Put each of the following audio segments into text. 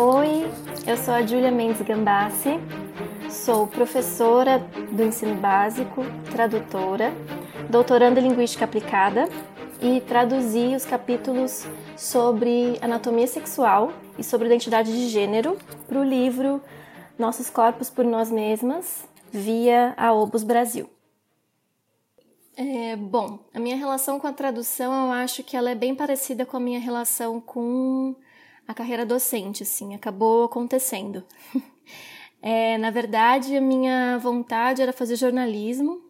Oi, eu sou a Júlia Mendes Gambassi, sou professora do ensino básico, tradutora, doutoranda em linguística aplicada e traduzi os capítulos sobre anatomia sexual e sobre identidade de gênero para o livro Nossos Corpos por Nós Mesmas, via a Obus Brasil. É, bom, a minha relação com a tradução, eu acho que ela é bem parecida com a minha relação com a carreira docente, assim, acabou acontecendo. é, na verdade, a minha vontade era fazer jornalismo,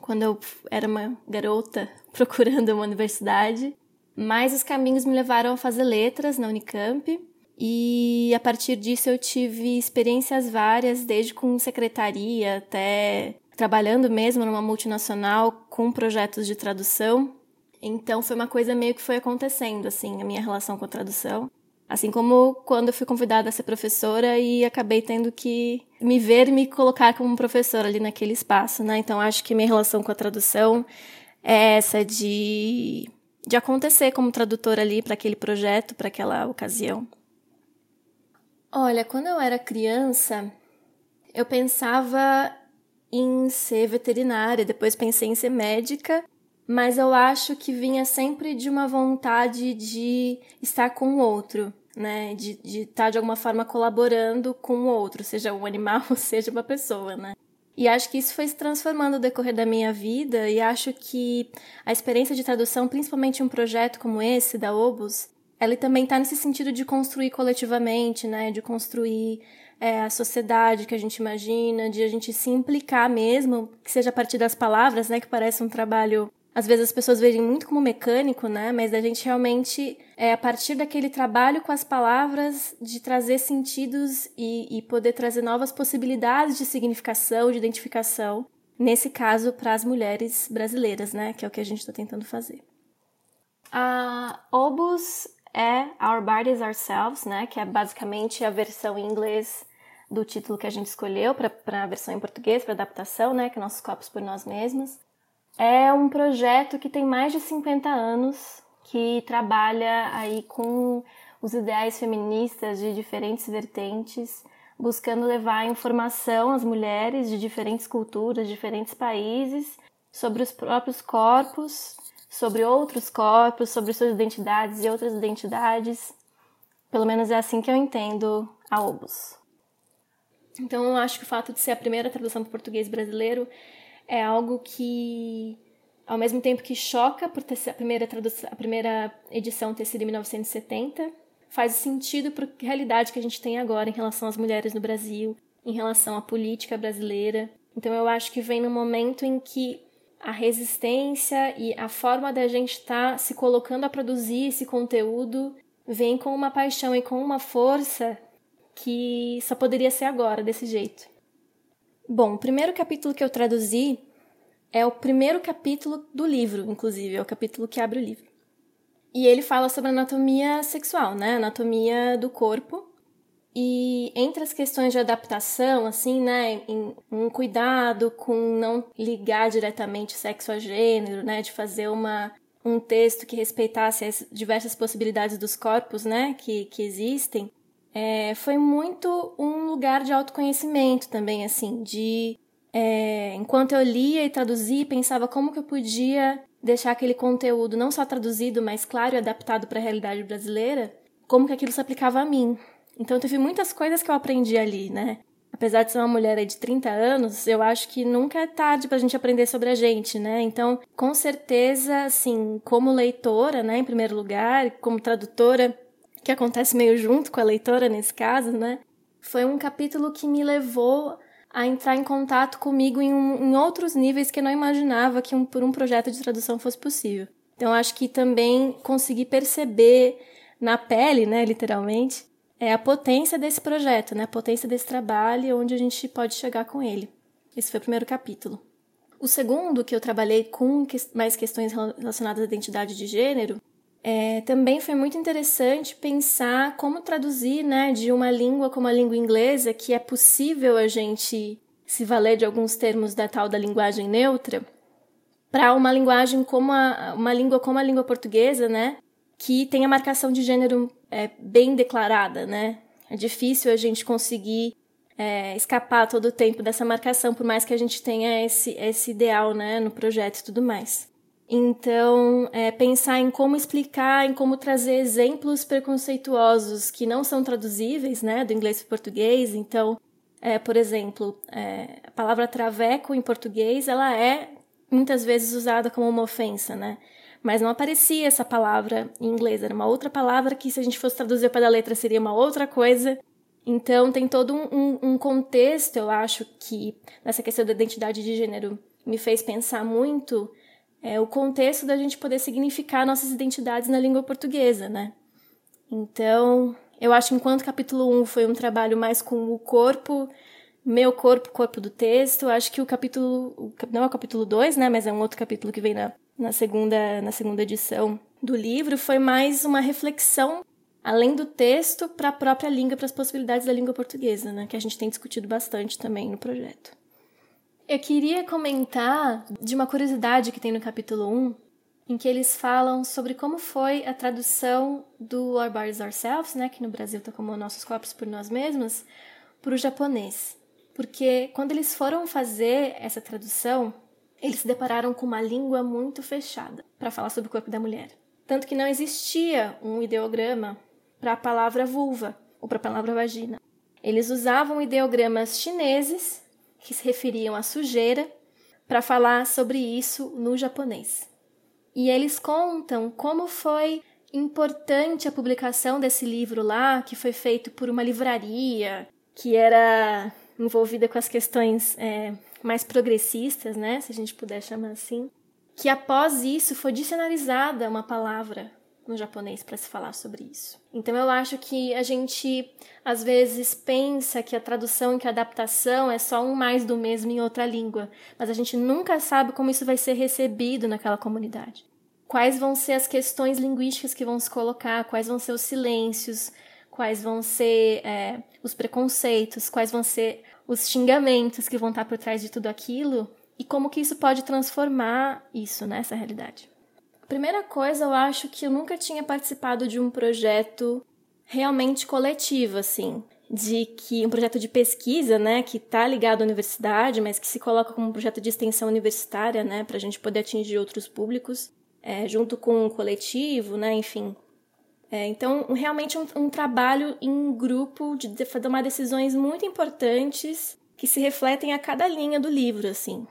quando eu era uma garota procurando uma universidade, mas os caminhos me levaram a fazer letras na Unicamp, e a partir disso eu tive experiências várias, desde com secretaria até trabalhando mesmo numa multinacional com projetos de tradução. Então foi uma coisa meio que foi acontecendo assim, a minha relação com a tradução. Assim como quando eu fui convidada a ser professora e acabei tendo que me ver e me colocar como professora ali naquele espaço, né? Então acho que minha relação com a tradução é essa de, de acontecer como tradutora ali para aquele projeto, para aquela ocasião. Olha, quando eu era criança, eu pensava em ser veterinária, depois pensei em ser médica mas eu acho que vinha sempre de uma vontade de estar com o outro né? De estar de, tá, de alguma forma colaborando com o outro, seja um animal, seja uma pessoa, né? E acho que isso foi se transformando no decorrer da minha vida, e acho que a experiência de tradução, principalmente um projeto como esse, da Obus, ela também está nesse sentido de construir coletivamente, né? De construir é, a sociedade que a gente imagina, de a gente se implicar mesmo, que seja a partir das palavras, né? Que parece um trabalho às vezes as pessoas veem muito como mecânico, né? Mas a gente realmente, é a partir daquele trabalho com as palavras, de trazer sentidos e, e poder trazer novas possibilidades de significação, de identificação. Nesse caso, para as mulheres brasileiras, né? Que é o que a gente está tentando fazer. A Obus é Our Bodies Ourselves, né? Que é basicamente a versão em inglês do título que a gente escolheu para a versão em português, para adaptação, né? Que é Nossos Corpos por Nós Mesmos. É um projeto que tem mais de 50 anos, que trabalha aí com os ideais feministas de diferentes vertentes, buscando levar informação às mulheres de diferentes culturas, diferentes países, sobre os próprios corpos, sobre outros corpos, sobre suas identidades e outras identidades. Pelo menos é assim que eu entendo a Obus. Então, eu acho que o fato de ser a primeira tradução para português brasileiro é algo que, ao mesmo tempo que choca por ter a primeira, tradução, a primeira edição ter sido em 1970, faz sentido para a realidade que a gente tem agora em relação às mulheres no Brasil, em relação à política brasileira. Então eu acho que vem no momento em que a resistência e a forma da gente estar tá se colocando a produzir esse conteúdo vem com uma paixão e com uma força que só poderia ser agora, desse jeito. Bom, o primeiro capítulo que eu traduzi é o primeiro capítulo do livro, inclusive, é o capítulo que abre o livro. E ele fala sobre anatomia sexual, né? Anatomia do corpo. E entre as questões de adaptação, assim, né, um cuidado com não ligar diretamente sexo a gênero, né, de fazer uma um texto que respeitasse as diversas possibilidades dos corpos, né, que, que existem, é, foi muito um lugar de autoconhecimento também, assim, de é, enquanto eu lia e traduzia, pensava como que eu podia deixar aquele conteúdo não só traduzido, mas claro e adaptado para a realidade brasileira, como que aquilo se aplicava a mim. Então teve muitas coisas que eu aprendi ali, né? Apesar de ser uma mulher de 30 anos, eu acho que nunca é tarde para a gente aprender sobre a gente, né? Então, com certeza, assim, como leitora, né, em primeiro lugar, como tradutora, que acontece meio junto com a leitora nesse caso, né? Foi um capítulo que me levou a entrar em contato comigo em, um, em outros níveis que eu não imaginava que um, por um projeto de tradução fosse possível. Então acho que também consegui perceber na pele, né, literalmente, é a potência desse projeto, né, a potência desse trabalho e onde a gente pode chegar com ele. Esse foi o primeiro capítulo. O segundo, que eu trabalhei com mais questões relacionadas à identidade de gênero, é, também foi muito interessante pensar como traduzir né, de uma língua como a língua inglesa, que é possível a gente se valer de alguns termos da tal da linguagem neutra, para uma linguagem como a, uma língua como a língua portuguesa, né, que tem a marcação de gênero é, bem declarada, né? É difícil a gente conseguir é, escapar todo o tempo dessa marcação, por mais que a gente tenha esse, esse ideal né, no projeto e tudo mais. Então, é, pensar em como explicar, em como trazer exemplos preconceituosos que não são traduzíveis, né, do inglês para o português. Então, é, por exemplo, é, a palavra traveco em português, ela é muitas vezes usada como uma ofensa, né? Mas não aparecia essa palavra em inglês, era uma outra palavra que, se a gente fosse traduzir para a letra, seria uma outra coisa. Então, tem todo um, um, contexto, eu acho, que nessa questão da identidade de gênero me fez pensar muito é, o contexto da gente poder significar nossas identidades na língua portuguesa, né? Então, eu acho que enquanto capítulo 1 foi um trabalho mais com o corpo, meu corpo, corpo do texto, acho que o capítulo, não é o capítulo 2, né, mas é um outro capítulo que vem na, na, segunda, na segunda edição do livro, foi mais uma reflexão além do texto para a própria língua, para as possibilidades da língua portuguesa, né, que a gente tem discutido bastante também no projeto. Eu queria comentar de uma curiosidade que tem no capítulo 1, em que eles falam sobre como foi a tradução do Our Bodies Ourselves, né, que no Brasil está como Nossos Corpos por Nós Mesmos, para o japonês. Porque quando eles foram fazer essa tradução, eles se depararam com uma língua muito fechada para falar sobre o corpo da mulher. Tanto que não existia um ideograma para a palavra vulva ou para a palavra vagina. Eles usavam ideogramas chineses que se referiam à sujeira, para falar sobre isso no japonês. E eles contam como foi importante a publicação desse livro lá, que foi feito por uma livraria que era envolvida com as questões é, mais progressistas, né, se a gente puder chamar assim, que após isso foi dicionarizada uma palavra no japonês para se falar sobre isso. Então eu acho que a gente às vezes pensa que a tradução e que a adaptação é só um mais do mesmo em outra língua, mas a gente nunca sabe como isso vai ser recebido naquela comunidade. Quais vão ser as questões linguísticas que vão se colocar, quais vão ser os silêncios, quais vão ser é, os preconceitos, quais vão ser os xingamentos que vão estar por trás de tudo aquilo e como que isso pode transformar isso nessa realidade. Primeira coisa, eu acho que eu nunca tinha participado de um projeto realmente coletivo, assim, de que um projeto de pesquisa, né, que está ligado à universidade, mas que se coloca como um projeto de extensão universitária, né, para a gente poder atingir outros públicos, é, junto com um coletivo, né, enfim. É, então, realmente um, um trabalho em grupo de, de tomar decisões muito importantes que se refletem a cada linha do livro, assim.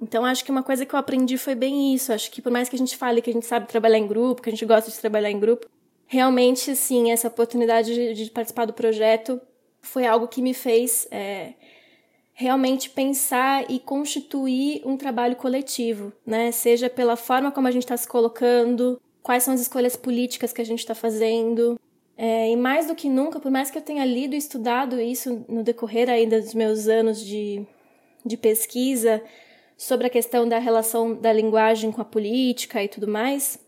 Então, acho que uma coisa que eu aprendi foi bem isso. Acho que por mais que a gente fale que a gente sabe trabalhar em grupo, que a gente gosta de trabalhar em grupo, realmente, sim, essa oportunidade de, de participar do projeto foi algo que me fez é, realmente pensar e constituir um trabalho coletivo, né? Seja pela forma como a gente está se colocando, quais são as escolhas políticas que a gente está fazendo. É, e mais do que nunca, por mais que eu tenha lido e estudado isso no decorrer ainda dos meus anos de, de pesquisa, sobre a questão da relação da linguagem com a política e tudo mais,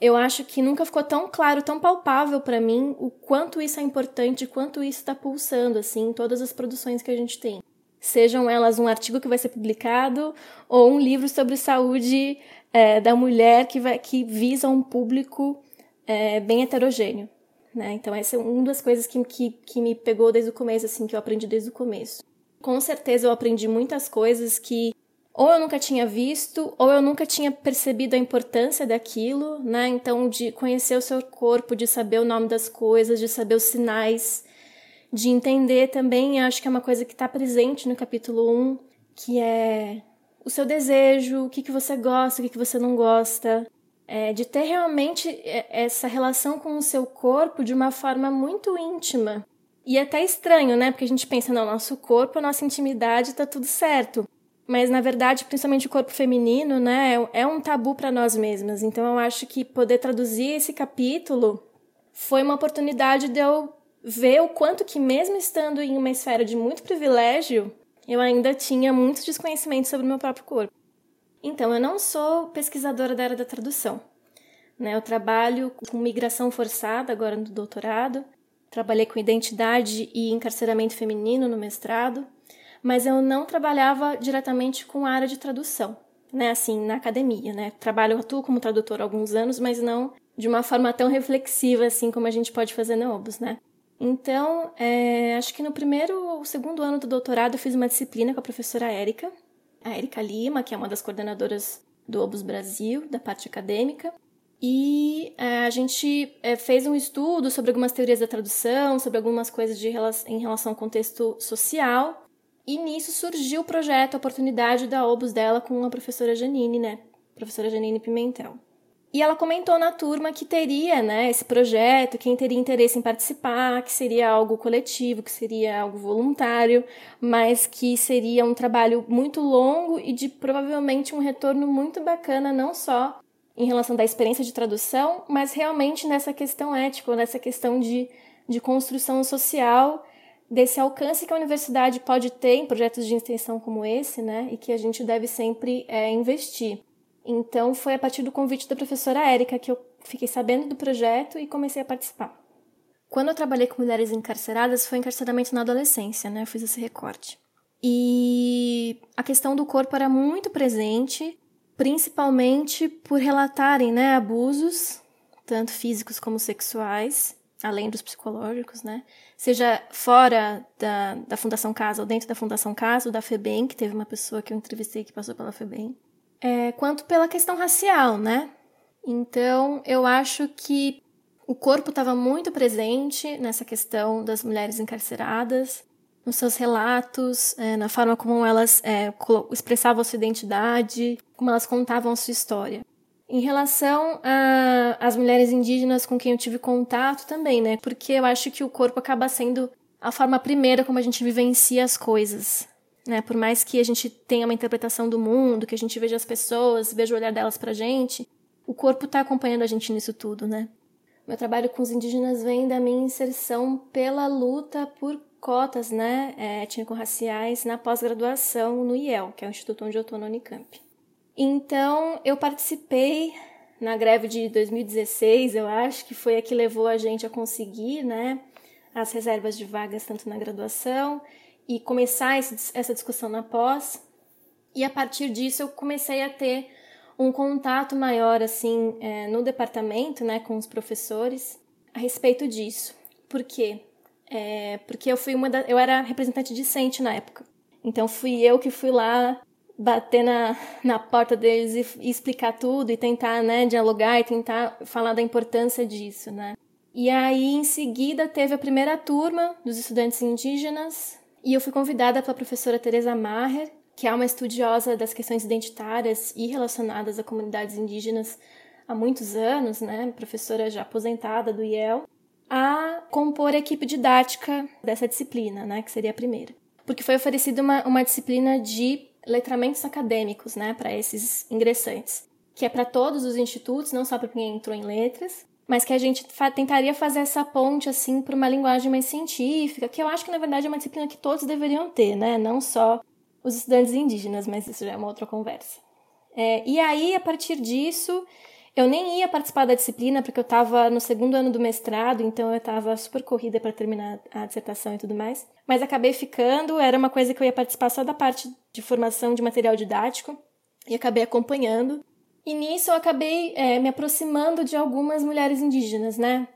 eu acho que nunca ficou tão claro, tão palpável para mim o quanto isso é importante, quanto isso está pulsando assim em todas as produções que a gente tem. Sejam elas um artigo que vai ser publicado ou um livro sobre saúde é, da mulher que, vai, que visa um público é, bem heterogêneo. Né? Então, essa é uma das coisas que, que, que me pegou desde o começo, assim, que eu aprendi desde o começo. Com certeza eu aprendi muitas coisas que ou eu nunca tinha visto, ou eu nunca tinha percebido a importância daquilo, né? Então, de conhecer o seu corpo, de saber o nome das coisas, de saber os sinais, de entender também, acho que é uma coisa que está presente no capítulo 1, que é o seu desejo, o que, que você gosta, o que, que você não gosta, é, de ter realmente é, essa relação com o seu corpo de uma forma muito íntima. E é até estranho, né? Porque a gente pensa, no nosso corpo, nossa intimidade, tá tudo certo. Mas na verdade, principalmente o corpo feminino, né, é um tabu para nós mesmas. Então eu acho que poder traduzir esse capítulo foi uma oportunidade de eu ver o quanto que mesmo estando em uma esfera de muito privilégio, eu ainda tinha muitos desconhecimentos sobre o meu próprio corpo. Então, eu não sou pesquisadora da área da tradução. Né? Eu trabalho com migração forçada agora no doutorado, trabalhei com identidade e encarceramento feminino no mestrado, mas eu não trabalhava diretamente com a área de tradução, né, assim, na academia, né? Trabalho, atuo como tradutor há alguns anos, mas não de uma forma tão reflexiva assim como a gente pode fazer na OBUS, né? Então, é, acho que no primeiro ou segundo ano do doutorado eu fiz uma disciplina com a professora Érica, a Érica Lima, que é uma das coordenadoras do Obus Brasil, da parte acadêmica. E é, a gente é, fez um estudo sobre algumas teorias da tradução, sobre algumas coisas de, em relação ao contexto social. E nisso surgiu o projeto, a oportunidade da Obus dela com a professora Janine, né? Professora Janine Pimentel. E ela comentou na turma que teria né, esse projeto, quem teria interesse em participar, que seria algo coletivo, que seria algo voluntário, mas que seria um trabalho muito longo e de provavelmente um retorno muito bacana, não só em relação da experiência de tradução, mas realmente nessa questão ética, nessa questão de, de construção social, desse alcance que a universidade pode ter em projetos de extensão como esse, né, e que a gente deve sempre é, investir. Então foi a partir do convite da professora Érica que eu fiquei sabendo do projeto e comecei a participar. Quando eu trabalhei com mulheres encarceradas, foi encarceramento na adolescência, né? Eu fiz esse recorte. E a questão do corpo era muito presente, principalmente por relatarem né, abusos, tanto físicos como sexuais, além dos psicológicos, né? Seja fora da, da Fundação Casa ou dentro da Fundação Casa, ou da FEBEM, que teve uma pessoa que eu entrevistei que passou pela FEBEM é, quanto pela questão racial, né? Então, eu acho que o corpo estava muito presente nessa questão das mulheres encarceradas, nos seus relatos, é, na forma como elas é, expressavam sua identidade, como elas contavam a sua história. Em relação às mulheres indígenas com quem eu tive contato também, né? Porque eu acho que o corpo acaba sendo a forma primeira como a gente vivencia as coisas. Né? Por mais que a gente tenha uma interpretação do mundo, que a gente veja as pessoas, veja o olhar delas pra gente, o corpo está acompanhando a gente nisso tudo, né? Meu trabalho com os indígenas vem da minha inserção pela luta por cotas, né, é, étnico-raciais na pós-graduação no IEL, que é o instituto onde eu estou no Unicamp. Então, eu participei na greve de 2016, eu acho, que foi a que levou a gente a conseguir, né, as reservas de vagas tanto na graduação e começar esse, essa discussão na pós. E a partir disso eu comecei a ter um contato maior assim é, no departamento, né, com os professores a respeito disso. Por quê? É, porque eu fui uma da, eu era representante discente na época. Então fui eu que fui lá bater na, na porta deles e, e explicar tudo e tentar, né, dialogar e tentar falar da importância disso, né? E aí em seguida teve a primeira turma dos estudantes indígenas e eu fui convidada pela professora Teresa Maher, que é uma estudiosa das questões identitárias e relacionadas a comunidades indígenas há muitos anos, né, professora já aposentada do IEL, a compor a equipe didática dessa disciplina, né, que seria a primeira. Porque foi oferecida uma, uma disciplina de letramentos acadêmicos, né, para esses ingressantes, que é para todos os institutos, não só para quem entrou em letras, mas que a gente fa tentaria fazer essa ponte assim para uma linguagem mais científica, que eu acho que na verdade é uma disciplina que todos deveriam ter, né? Não só os estudantes indígenas, mas isso já é uma outra conversa. É, e aí, a partir disso, eu nem ia participar da disciplina porque eu estava no segundo ano do mestrado, então eu estava super corrida para terminar a dissertação e tudo mais. Mas acabei ficando, era uma coisa que eu ia participar só da parte de formação de material didático e acabei acompanhando. E nisso eu acabei é, me aproximando de algumas mulheres indígenas, né?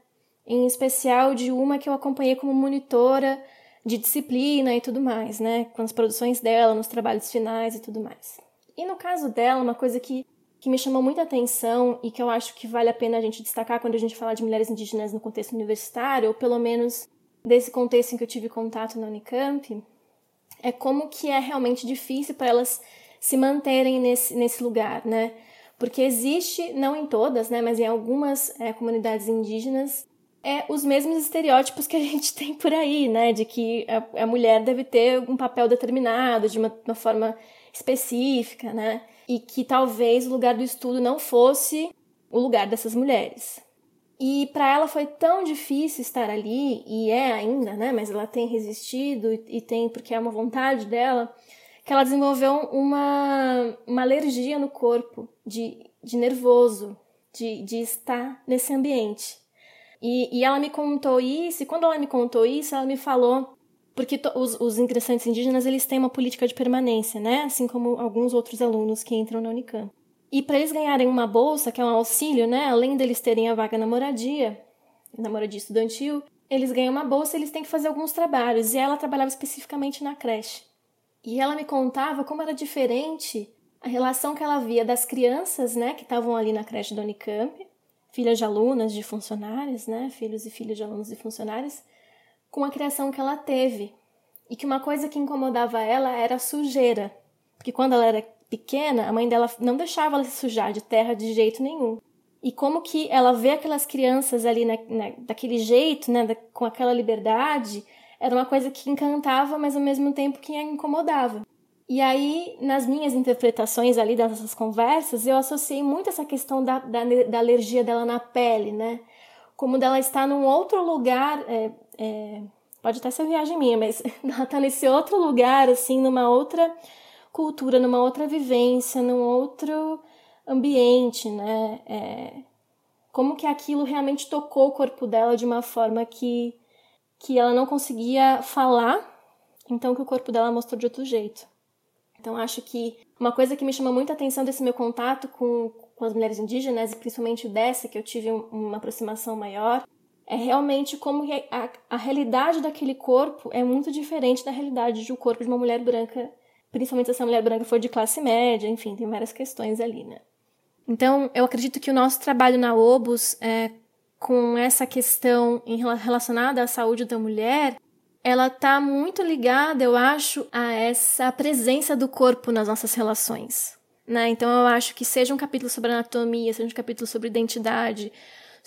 Em especial de uma que eu acompanhei como monitora de disciplina e tudo mais, né? Com as produções dela, nos trabalhos finais e tudo mais. E no caso dela, uma coisa que, que me chamou muita atenção e que eu acho que vale a pena a gente destacar quando a gente fala de mulheres indígenas no contexto universitário, ou pelo menos desse contexto em que eu tive contato na Unicamp, é como que é realmente difícil para elas se manterem nesse, nesse lugar, né? Porque existe, não em todas, né, mas em algumas é, comunidades indígenas, é os mesmos estereótipos que a gente tem por aí, né, de que a, a mulher deve ter um papel determinado, de uma, uma forma específica, né, e que talvez o lugar do estudo não fosse o lugar dessas mulheres. E para ela foi tão difícil estar ali, e é ainda, né? Mas ela tem resistido e, tem, porque é uma vontade dela, que ela desenvolveu uma, uma alergia no corpo, de, de nervoso, de, de estar nesse ambiente. E, e ela me contou isso, e quando ela me contou isso, ela me falou porque os, os ingressantes indígenas eles têm uma política de permanência, né? Assim como alguns outros alunos que entram na Unicamp. E para eles ganharem uma bolsa, que é um auxílio, né? Além deles terem a vaga na moradia, na moradia estudantil, eles ganham uma bolsa e eles têm que fazer alguns trabalhos. E ela trabalhava especificamente na creche. E ela me contava como era diferente a relação que ela via das crianças, né, que estavam ali na creche da Unicamp, filhas de alunas, de funcionários, né, filhos e filhas de alunos e funcionários, com a criação que ela teve. E que uma coisa que incomodava ela era a sujeira. Porque quando ela era pequena, a mãe dela não deixava ela se sujar de terra de jeito nenhum. E como que ela vê aquelas crianças ali na, na, daquele jeito, né, da, com aquela liberdade, era uma coisa que encantava, mas ao mesmo tempo que a incomodava. E aí, nas minhas interpretações ali dessas conversas, eu associei muito essa questão da, da, da alergia dela na pele, né? Como dela estar num outro lugar, é, é, pode até ser viagem minha, mas ela tá nesse outro lugar, assim, numa outra cultura, numa outra vivência, num outro ambiente, né? É, como que aquilo realmente tocou o corpo dela de uma forma que, que ela não conseguia falar, então que o corpo dela mostrou de outro jeito. Então acho que uma coisa que me chamou muita atenção desse meu contato com, com as mulheres indígenas, e principalmente dessa que eu tive uma aproximação maior, é realmente como a, a realidade daquele corpo é muito diferente da realidade do corpo de uma mulher branca, principalmente se essa mulher branca for de classe média, enfim, tem várias questões ali, né? Então, eu acredito que o nosso trabalho na OBUS, é, com essa questão em, relacionada à saúde da mulher, ela está muito ligada, eu acho, a essa presença do corpo nas nossas relações. Né? Então, eu acho que seja um capítulo sobre anatomia, seja um capítulo sobre identidade,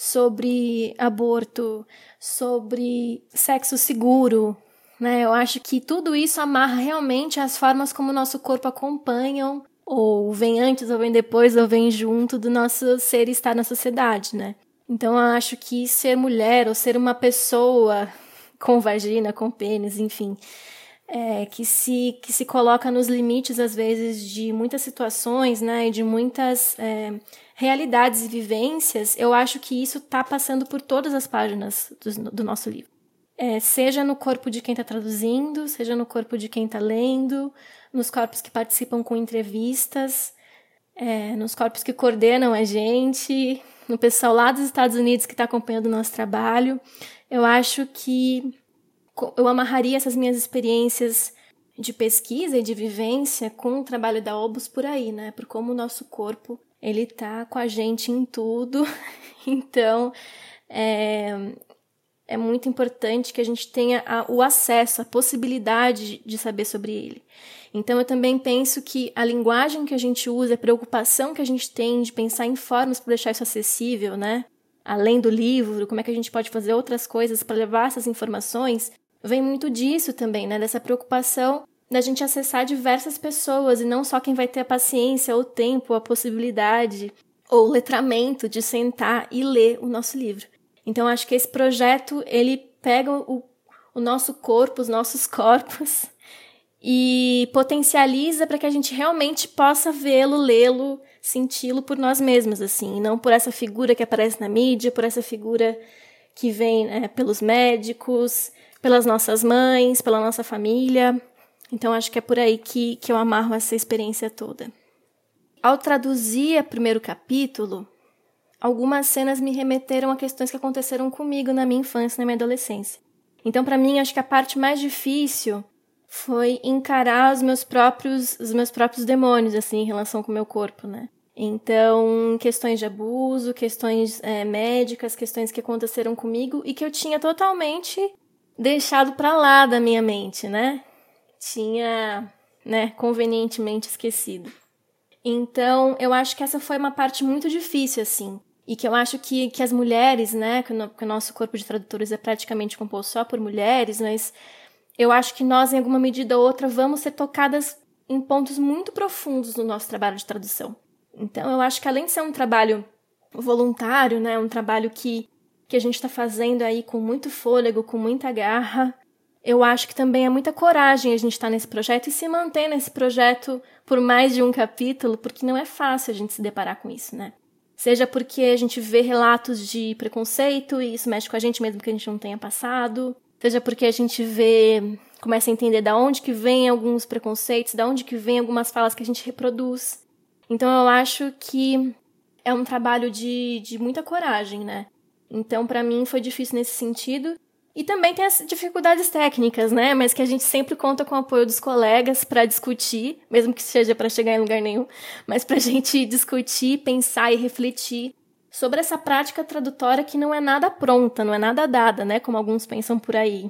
sobre aborto, sobre sexo seguro, né? Eu acho que tudo isso amarra realmente as formas como o nosso corpo acompanham ou vem antes, ou vem depois, ou vem junto do nosso ser estar na sociedade, né? Então eu acho que ser mulher ou ser uma pessoa com vagina, com pênis, enfim, é, que se que se coloca nos limites às vezes de muitas situações, né, e de muitas é, realidades e vivências, eu acho que isso está passando por todas as páginas do, do nosso livro. É, seja no corpo de quem está traduzindo, seja no corpo de quem está lendo, nos corpos que participam com entrevistas, é, nos corpos que coordenam a gente, no pessoal lá dos Estados Unidos que está acompanhando o nosso trabalho. Eu acho que eu amarraria essas minhas experiências de pesquisa e de vivência com o trabalho da Obus por aí, né? Por como o nosso corpo ele tá com a gente em tudo. então, é, é muito importante que a gente tenha a, o acesso, a possibilidade de saber sobre ele. Então, eu também penso que a linguagem que a gente usa, a preocupação que a gente tem de pensar em formas para deixar isso acessível, né? Além do livro, como é que a gente pode fazer outras coisas para levar essas informações, vem muito disso também, né? Dessa preocupação da gente acessar diversas pessoas e não só quem vai ter a paciência, o tempo, a possibilidade ou o letramento de sentar e ler o nosso livro. Então, acho que esse projeto ele pega o, o nosso corpo, os nossos corpos e potencializa para que a gente realmente possa vê-lo, lê-lo, senti-lo por nós mesmos, assim, não por essa figura que aparece na mídia, por essa figura que vem né, pelos médicos, pelas nossas mães, pela nossa família. Então, acho que é por aí que, que eu amarro essa experiência toda. Ao traduzir o primeiro capítulo, algumas cenas me remeteram a questões que aconteceram comigo na minha infância, na minha adolescência. Então, para mim, acho que a parte mais difícil foi encarar os meus próprios os meus próprios demônios assim em relação com o meu corpo, né? Então, questões de abuso, questões é, médicas, questões que aconteceram comigo e que eu tinha totalmente deixado para lá da minha mente, né? Tinha, né, convenientemente esquecido. Então, eu acho que essa foi uma parte muito difícil, assim. E que eu acho que, que as mulheres, né, que o, que o nosso corpo de tradutores é praticamente composto só por mulheres, mas eu acho que nós, em alguma medida ou outra, vamos ser tocadas em pontos muito profundos no nosso trabalho de tradução. Então, eu acho que além de ser um trabalho voluntário, né, um trabalho que, que a gente está fazendo aí com muito fôlego, com muita garra, eu acho que também é muita coragem a gente estar tá nesse projeto e se manter nesse projeto por mais de um capítulo, porque não é fácil a gente se deparar com isso, né? Seja porque a gente vê relatos de preconceito e isso mexe com a gente mesmo que a gente não tenha passado, seja porque a gente vê, começa a entender da onde que vem alguns preconceitos, da onde que vem algumas falas que a gente reproduz. Então eu acho que é um trabalho de, de muita coragem, né? Então para mim foi difícil nesse sentido, E também tem as dificuldades técnicas, né? Mas que a gente sempre conta com o apoio dos colegas para discutir, mesmo que seja para chegar em lugar nenhum, mas para a gente discutir, pensar e refletir sobre essa prática tradutória que não é nada pronta, não é nada dada, né? Como alguns pensam por aí.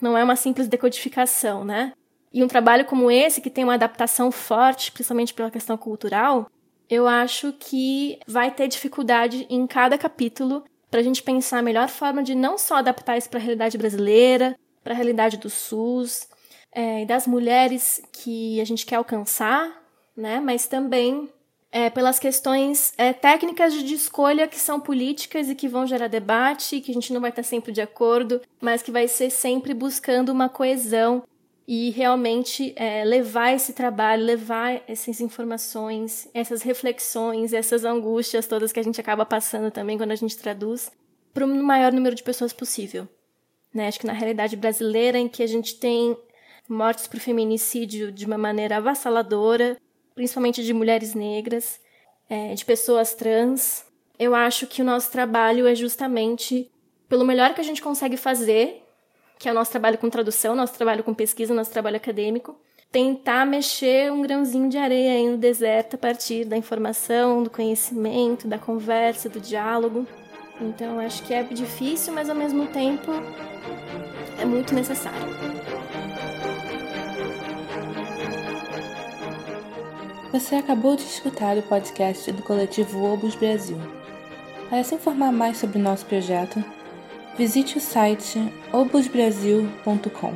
Não é uma simples decodificação, né? E um trabalho como esse, que tem uma adaptação forte, principalmente pela questão cultural, eu acho que vai ter dificuldade em cada capítulo para a gente pensar a melhor forma de não só adaptar isso para a realidade brasileira, para a realidade do SUS, é, das mulheres que a gente quer alcançar, né? Mas também é, pelas questões é, técnicas de escolha que são políticas e que vão gerar debate, que a gente não vai estar sempre de acordo, mas que vai ser sempre buscando uma coesão e realmente é, levar esse trabalho, levar essas informações, essas reflexões, essas angústias todas que a gente acaba passando também quando a gente traduz, para o maior número de pessoas possível. Né? Acho que na realidade brasileira, em que a gente tem mortes por feminicídio de uma maneira avassaladora, principalmente de mulheres negras, é, de pessoas trans. Eu acho que o nosso trabalho é justamente pelo melhor que a gente consegue fazer, que é o nosso trabalho com tradução, nosso trabalho com pesquisa, nosso trabalho acadêmico, tentar mexer um grãozinho de areia aí no deserto a partir da informação, do conhecimento, da conversa, do diálogo. Então acho que é difícil, mas ao mesmo tempo é muito necessário. Você acabou de escutar o podcast do coletivo Obus Brasil. Para se informar mais sobre o nosso projeto, visite o site obusbrasil.com.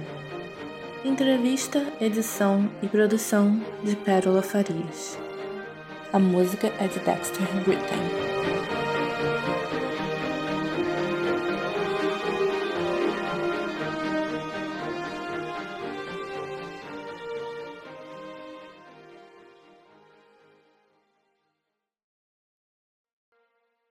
Entrevista, edição e produção de Pérola Farias. A música é de Dexter Britton.